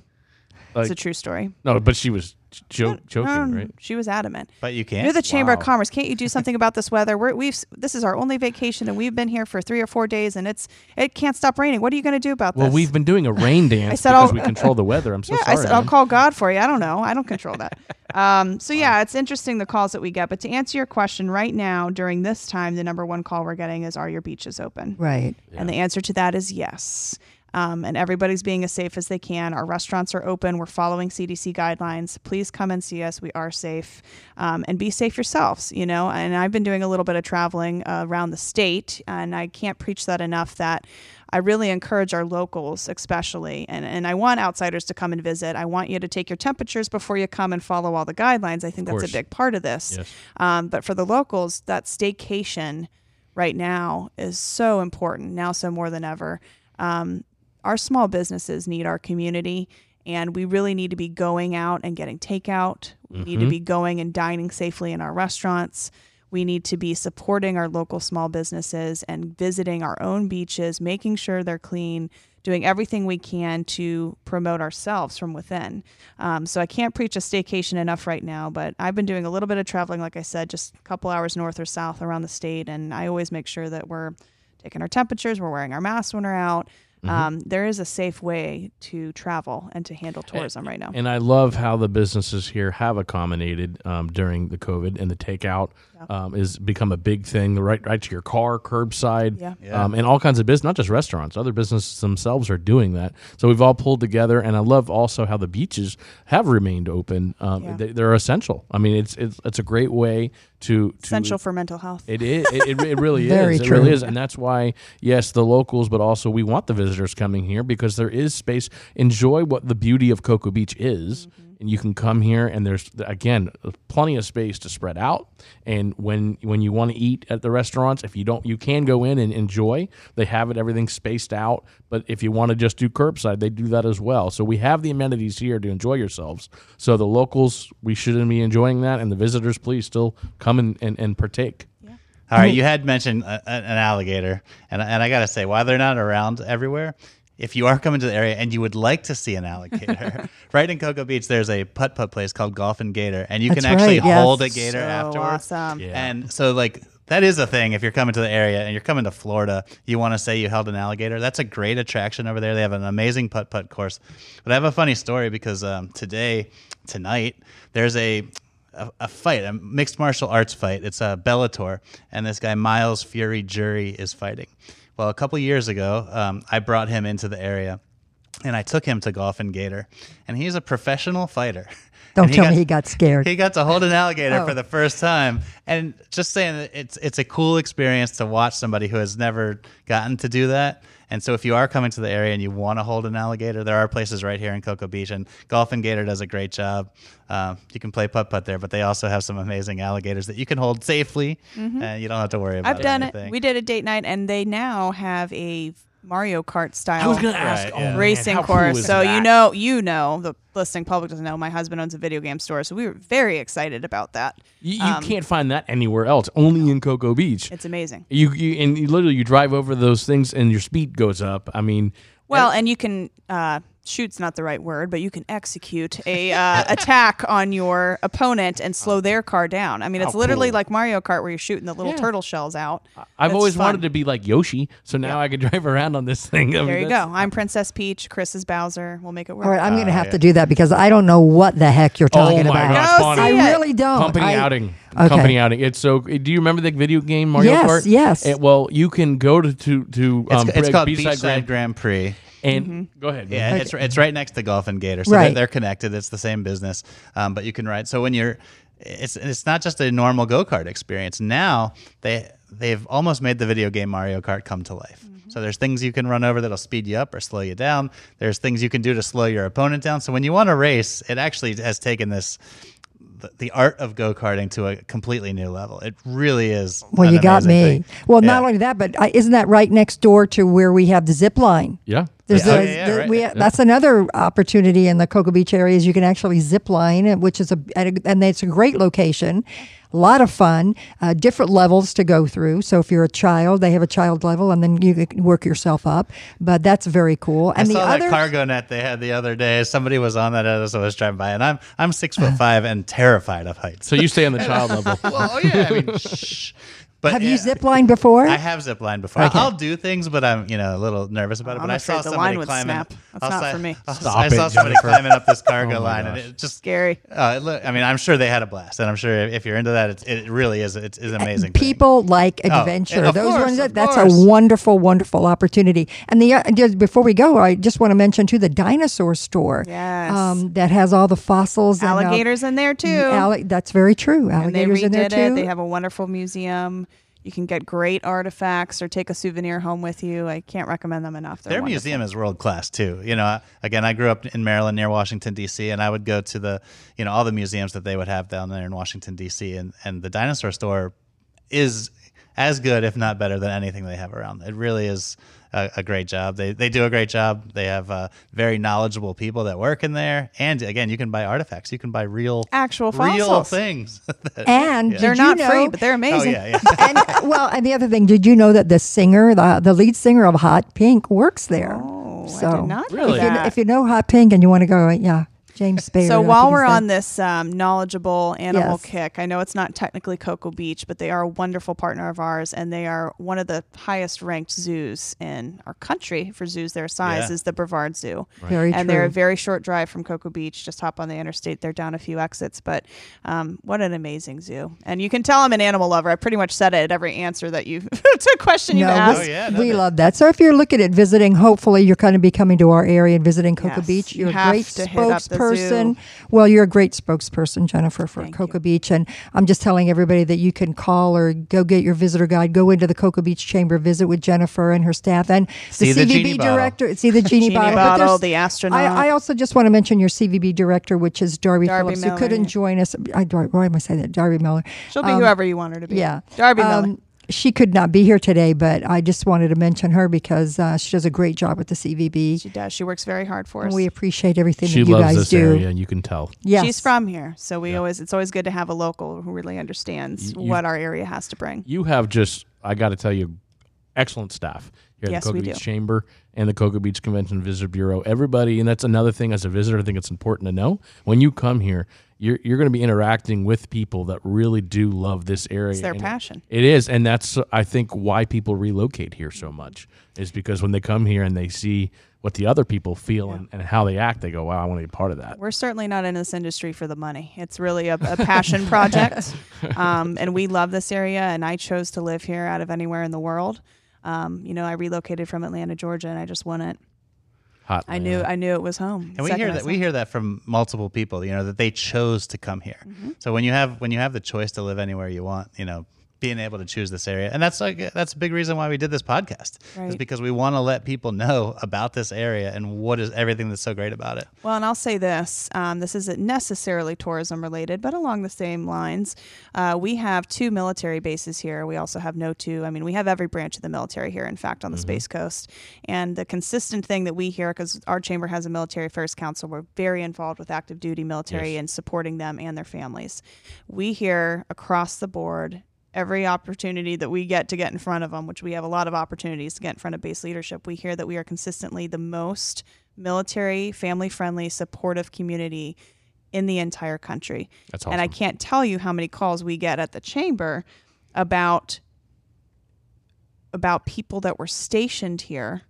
Like- it's a true story. no, but she was jo- joking, Um, right? She was adamant. But you can't. You're the Chamber of Commerce. Can't you do something about this weather? We're, we've this is our only vacation, and we've been here for three or four days, and it's it can't stop raining. What are you going to do about Well, this? Well, we've been doing a rain dance I said because I'll- we control the weather. I'm so yeah, sorry. I said I'll call God for you. I don't know. I don't control that. Um, so yeah, it's interesting the calls that we get. But to answer your question, right now during this time, the number one call we're getting is, "Are your beaches open?" Right. And the answer to that is yes. Um, and everybody's being as safe as they can. Our restaurants are open. We're following CDC guidelines. Please come and see us. We are safe, um, and be safe yourselves. You know. And I've been doing a little bit of traveling uh, around the state, and I can't preach that enough. That I really encourage our locals, especially, and, and I want outsiders to come and visit. I want you to take your temperatures before you come and follow all the guidelines. I think that's a big part of this. Yes. Um, but for the locals, that staycation right now is so important now, so more than ever. Um, our small businesses need our community, and we really need to be going out and getting takeout. We need to be going and dining safely in our restaurants. We need to be supporting our local small businesses and visiting our own beaches, making sure they're clean, doing everything we can to promote ourselves from within. Um, so I can't preach a staycation enough right now, but I've been doing a little bit of traveling, like I said, just a couple hours north or south around the state, and I always make sure that we're taking our temperatures, we're wearing our masks when we're out. Um, there is a safe way to travel and to handle tourism right now. And I love how the businesses here have accommodated um, during the COVID, and the takeout um, is become a big thing. The right, right to your car, curbside, Yeah. Yeah. Um, and all kinds of business, not just restaurants. Other businesses themselves are doing that. So we've all pulled together, and I love also how the beaches have remained open. Um, Yeah. they, they're essential. I mean, it's it's, it's a great way to, to Essential for mental health. It is. It, it, it really Very is. It true. really is, and that's why yes, the locals, but also we want the visitors coming here because there is space. Enjoy what the beauty of Cocoa Beach is, and you can come here, and there's again plenty of space to spread out. And when when you want to eat at the restaurants, if you don't, you can go in and enjoy. They have it everything spaced out. But if you want to just do curbside, they do that as well. So we have the amenities here to enjoy yourselves. So the locals, we shouldn't be enjoying that, and the visitors, please still come and, and, and partake. All right, you had mentioned a, an alligator, and and I gotta say, while they're not around everywhere, if you are coming to the area and you would like to see an alligator, right in Cocoa Beach, there's a putt putt place called Golf and Gator, and you That's can actually right, yes. hold a gator So afterwards. awesome. Yeah. And so, like, that is a thing. If you're coming to the area and you're coming to Florida, you want to say you held an alligator. That's a great attraction over there. They have an amazing putt putt course. But I have a funny story because um, today, tonight, there's a a, a fight, a mixed martial arts fight. It's a Bellator, and this guy Myles Fury Jury is fighting. Well, a couple years ago, um, I brought him into the area, and I took him to Golf and Gator, and he's a professional fighter. Don't tell me he got scared. He got to hold an alligator Oh. for the first time, and just saying it's it's a cool experience to watch somebody who has never gotten to do that. And so, if you are coming to the area and you want to hold an alligator, there are places right here in Cocoa Beach, and Golf and Gator does a great job. Uh, you can play putt putt there, but they also have some amazing alligators that you can hold safely, and you don't have to worry about. Mm-hmm. I've done anything. it. We did a date night, and they now have a Mario Kart style. I was going to ask. Right, yeah. racing how cool course. is so you know, you know, the listening public doesn't know. My husband owns a video game store, so we were very excited about that. You, you Um, can't find that anywhere else. Only in Cocoa Beach. It's amazing. You, you and you literally you drive over those things and your speed goes up. I mean, Well, and you can uh, shoot's not the right word, but you can execute a uh, attack on your opponent and slow their car down. I mean, it's How literally cool. like Mario Kart where you're shooting the little Yeah. turtle shells out. I've It's always fun. wanted to be like Yoshi, so now I can drive around on this thing. I mean, There you go. I'm Princess Peach. Chris is Bowser. We'll make it work. All right, I'm going to Oh, have yeah. to do that because I don't know what the heck you're Oh talking my about. gosh, Go Bonnie. I it. really don't. Company I- outing. Okay. Company outing. It's so. Do you remember the video game Mario Yes, Kart? yes. Eh, well, you can go to to to It's, um, it's called B-side Beachside Grand, Grand Prix. And mm-hmm. go ahead. Yeah, Okay. it's it's right next to Golf and Gator, so Right. they're, they're connected. It's the same business, um, but you can ride. So when you're, it's it's not just a normal go kart experience. Now they they've almost made the video game Mario Kart come to life. Mm-hmm. So there's things you can run over that'll speed you up or slow you down. There's things you can do to slow your opponent down. So when you want to race, it actually has taken this. The, the art of go karting to a completely new level. It really is. Well, an you got me. thing. Well, Yeah. not only that, but uh, isn't that right next door to where we have the zip line? Yeah. There's Yeah. a, Oh, yeah, yeah, the- right. we, That's another opportunity in the Cocoa Beach area is you can actually zip line, which is a and it's a great location, a lot of fun, uh, different levels to go through. So if you're a child, they have a child level, and then you can work yourself up. But that's very cool. I And the saw other that cargo net they had the other day. Somebody was on that as I was driving by, and I'm I'm six foot five and terrified of heights. So you stay on the child level. well, oh yeah, I mean, shh. But Have you yeah, zip lined before? I have zip lined before. Okay. I'll do things, but I'm you know a little nervous about it. I'm but I saw the somebody line would climbing. snap. That's I'll not say- for me. I Stop I it, saw somebody Jennifer. climbing up this cargo Oh my line, and gosh. it just Scary. Uh, it look, I mean, I'm sure they had a blast, and I'm sure if you're into that, it's, it really is. It's, it's amazing. thing. People like Oh, adventure. of Those course, ones. That, that's course. a wonderful, wonderful opportunity. And the uh, just before we go, I just want to mention too the dinosaur store. Yes. Um, that has all the fossils. and, uh, Alligators in there too. alli- that's very true. and they Alligators in there too. it. They have a wonderful museum. You can get great artifacts or take a souvenir home with you. I can't recommend them enough. They're Their wonderful. museum is world class too. You know, again, I grew up in Maryland near Washington D.C., and I would go to the, you know, all the museums that they would have down there in Washington D.C. and and the dinosaur store is as good, if not better, than anything they have around. It really is a, a great job. They they do a great job. They have uh, very knowledgeable people that work in there, and again, you can buy artifacts. You can buy real Actual real things. that- and Yeah. They're not know- free, but they're amazing. oh amazing. yeah, yeah. and well, and the other thing, did you know that the singer, the the lead singer of Hot Pink, works there? Oh, I So, did not know Really? If you, if you know Hot Pink and you want to go, yeah, James Spader. So while we're on this um, knowledgeable animal Yes. kick, I know it's not technically Cocoa Beach, but they are a wonderful partner of ours, and they are one of the highest ranked zoos in our country for zoos their size Yeah. is the Brevard Zoo. very and true. they're a very short drive from Cocoa Beach. Just hop on the interstate. They're down a few exits, but um, what an amazing zoo! And you can tell I'm an animal lover. I pretty much said it at every answer that you to a question you No, asked. Oh, yeah, we love that. So if you're looking at visiting, hopefully you're going to be coming to our area and visiting Cocoa Yes, Beach. you You're a have great to hit up the spokesperson. zoo. Well, you're a great spokesperson, Jennifer, for Thank Cocoa you. Beach. And I'm just telling everybody that you can call or go get your visitor guide, go into the Cocoa Beach Chamber, visit with Jennifer and her staff, and See the the CVB genie bottle. director. See the genie, Genie bottle. Bottle, the astronaut. I, I also just want to mention your CVB director, which is Darby, Darby Phillips, who couldn't yeah. join us. I, why am I saying that? Darby Miller. She'll be Um, whoever you want her to be. Yeah. Darby Miller. She could not be here today, but I just wanted to mention her because uh, she does a great job with the CVB. She does. She works very hard for us. And we appreciate everything She that you loves guys this do. area, and you can tell. Yes. She's from here, so we always it's always good to have a local who really understands You- you- what our area has to bring. You have just, I got to tell you, excellent staff here at Yes, the Cocoa Beach do. Chamber and the Cocoa Beach Convention Visitor Bureau. Everybody, and that's another thing as a visitor, I think it's important to know. When you come here, you're, you're going to be interacting with people that really do love this area. It's their and passion. It is, and that's I think why people relocate here so much is because when they come here and they see what the other people feel and, and how they act, they go, "Wow, I want to be part of that." We're certainly not in this industry for the money. It's really a, a passion project, um, and we love this area. And I chose to live here out of anywhere in the world. Um, you know, I relocated from Atlanta, Georgia, and I just wanted. Hot. I knew I knew it was home. And we Second hear that we hear that from multiple people. You know that they chose to come here. Mm-hmm. So when you have when you have the choice to live anywhere you want, you know, being able to choose this area, and that's like that's a big reason why we did this podcast. Is because we want to let people know about this area and what is everything that's so great about it. Well, and I'll say this: um, this isn't necessarily tourism related, but along the same lines, uh, we have two military bases here. We also have no two. I mean, we have every branch of the military here. In fact, on the Space Coast, and the consistent thing that we hear, because our chamber has a military affairs council, we're very involved with active duty military Yes. and supporting them and their families. We hear across the board. Every opportunity that we get to get in front of them, which we have a lot of opportunities to get in front of base leadership, we hear that we are consistently the most military, family friendly, supportive community in the entire country. That's And I can't tell you how many calls we get at the chamber about about people that were stationed here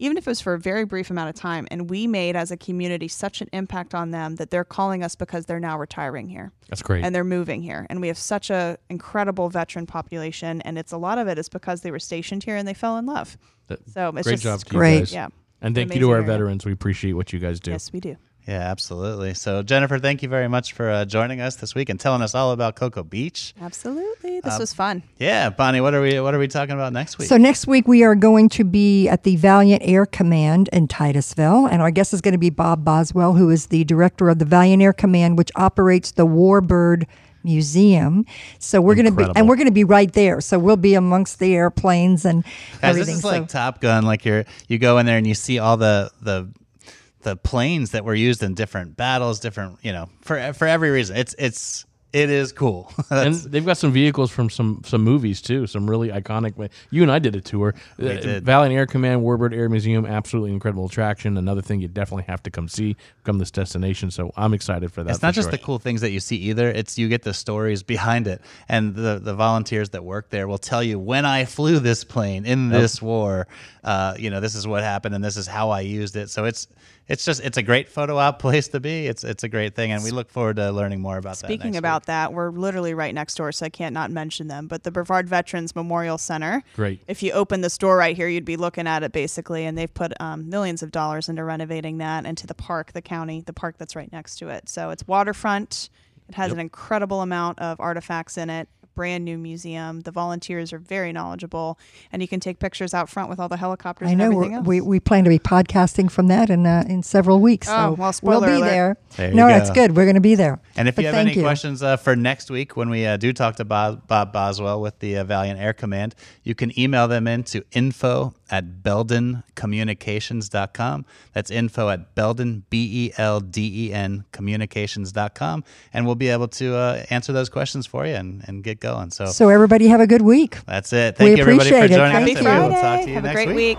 even if it was for a very brief amount of time and we made as a community such an impact on them that they're calling us because they're now retiring here That's great. and they're moving here and we have such a incredible veteran population and it's a lot of it is because they were stationed here and they fell in love That- so it's great just job to great. guys. yeah And thank you to our area. veterans. We appreciate what you guys do. yes we do Yeah, absolutely. So Jennifer, thank you very much for uh, joining us this week and telling us all about Cocoa Beach. absolutely this Um, was fun Yeah, Bonnie, what are we what are we talking about next week? So next week we are going to be at the Valiant Air Command in Titusville, and our guest is going to be Bob Boswell, who is the director of the Valiant Air Command, which operates the Warbird Museum. So we're going to be, and we're going to be right there. So we'll be amongst the airplanes and Guys, everything. this is so, like Top Gun. Like you're you go in there and you see all the the the planes that were used in different battles, different you know for for every reason. It's it's it is cool. and they've got some vehicles from some some movies too. Some really iconic. You and I did a tour. We did. Valiant Air Command, Warbird Air Museum, absolutely incredible attraction. Another thing you definitely have to come see, come this destination. So I'm excited for that. it's not for just sure. the cool things that you see either. It's you get the stories behind it, and the the volunteers that work there will tell you when I flew this plane in this war. Uh, you know, this is what happened, and this is how I used it. So it's it's just it's a great photo op place to be. It's it's a great thing, and we look forward to learning more about that. Speaking about week. that, we're literally right next door, so I can't not mention them. But the Brevard Veterans Memorial Center. Great. If you open the store right here, you'd be looking at it basically, and they've put um, millions of dollars into renovating that and to the park, the county, the park that's right next to it. So it's waterfront. It has an incredible amount of artifacts in it. Brand new museum. The volunteers are very knowledgeable, and you can take pictures out front with all the helicopters I and know everything we're, else. we we plan to be podcasting from that in uh, in several weeks. Oh, so well, we'll be alert. there. There no, that's good. We're going to be there. And if But you have thank any questions uh, for next week when we uh, do talk to Bob, Bob Boswell with the uh, Valiant Air Command, you can email them in to info at beldencommunications.com. That's info at belden, B E L D E N, communications.com. And we'll be able to uh, answer those questions for you and, and get going. So, So everybody have a good week. that's it. Thank We you, everybody, for appreciate it. joining Thank us. you. We'll talk to you Have a great week. week.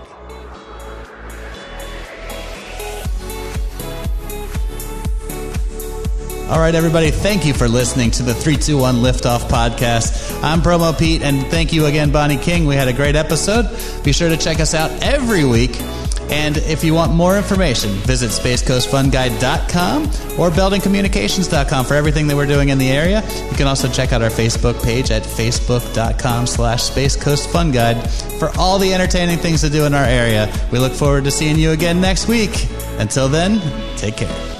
All right, everybody, thank you for listening to the 321 Liftoff podcast. I'm Promo Pete, and thank you again, Bonnie King. We had a great episode. Be sure to check us out every week. And if you want more information, visit SpaceCoastFunGuide.com or beldencommunications.com for everything that we're doing in the area. You can also check out our Facebook page at Facebook.com slash Space Coast Fun Guide for all the entertaining things to do in our area. We look forward to seeing you again next week. Until then, take care.